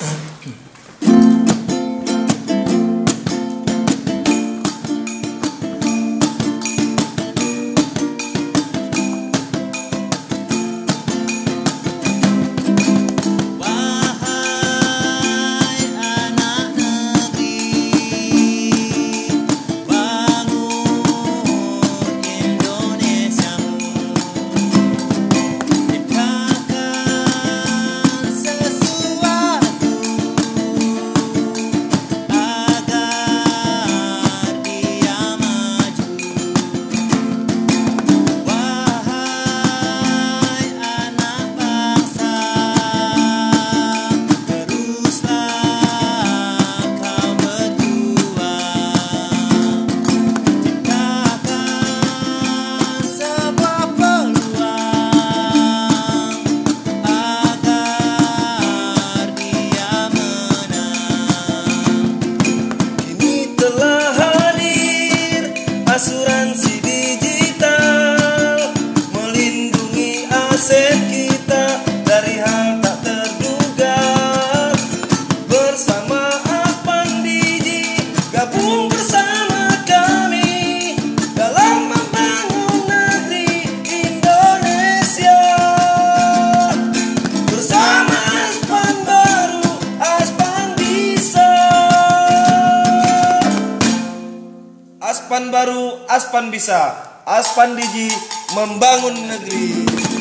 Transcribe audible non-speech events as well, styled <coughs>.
Gracias. <coughs> asuransi digital melindungi aset kita dari hal tak terduga. Bersama Digi gabung bersama Aspan baru, Aspan bisa. Aspan Digi membangun negeri.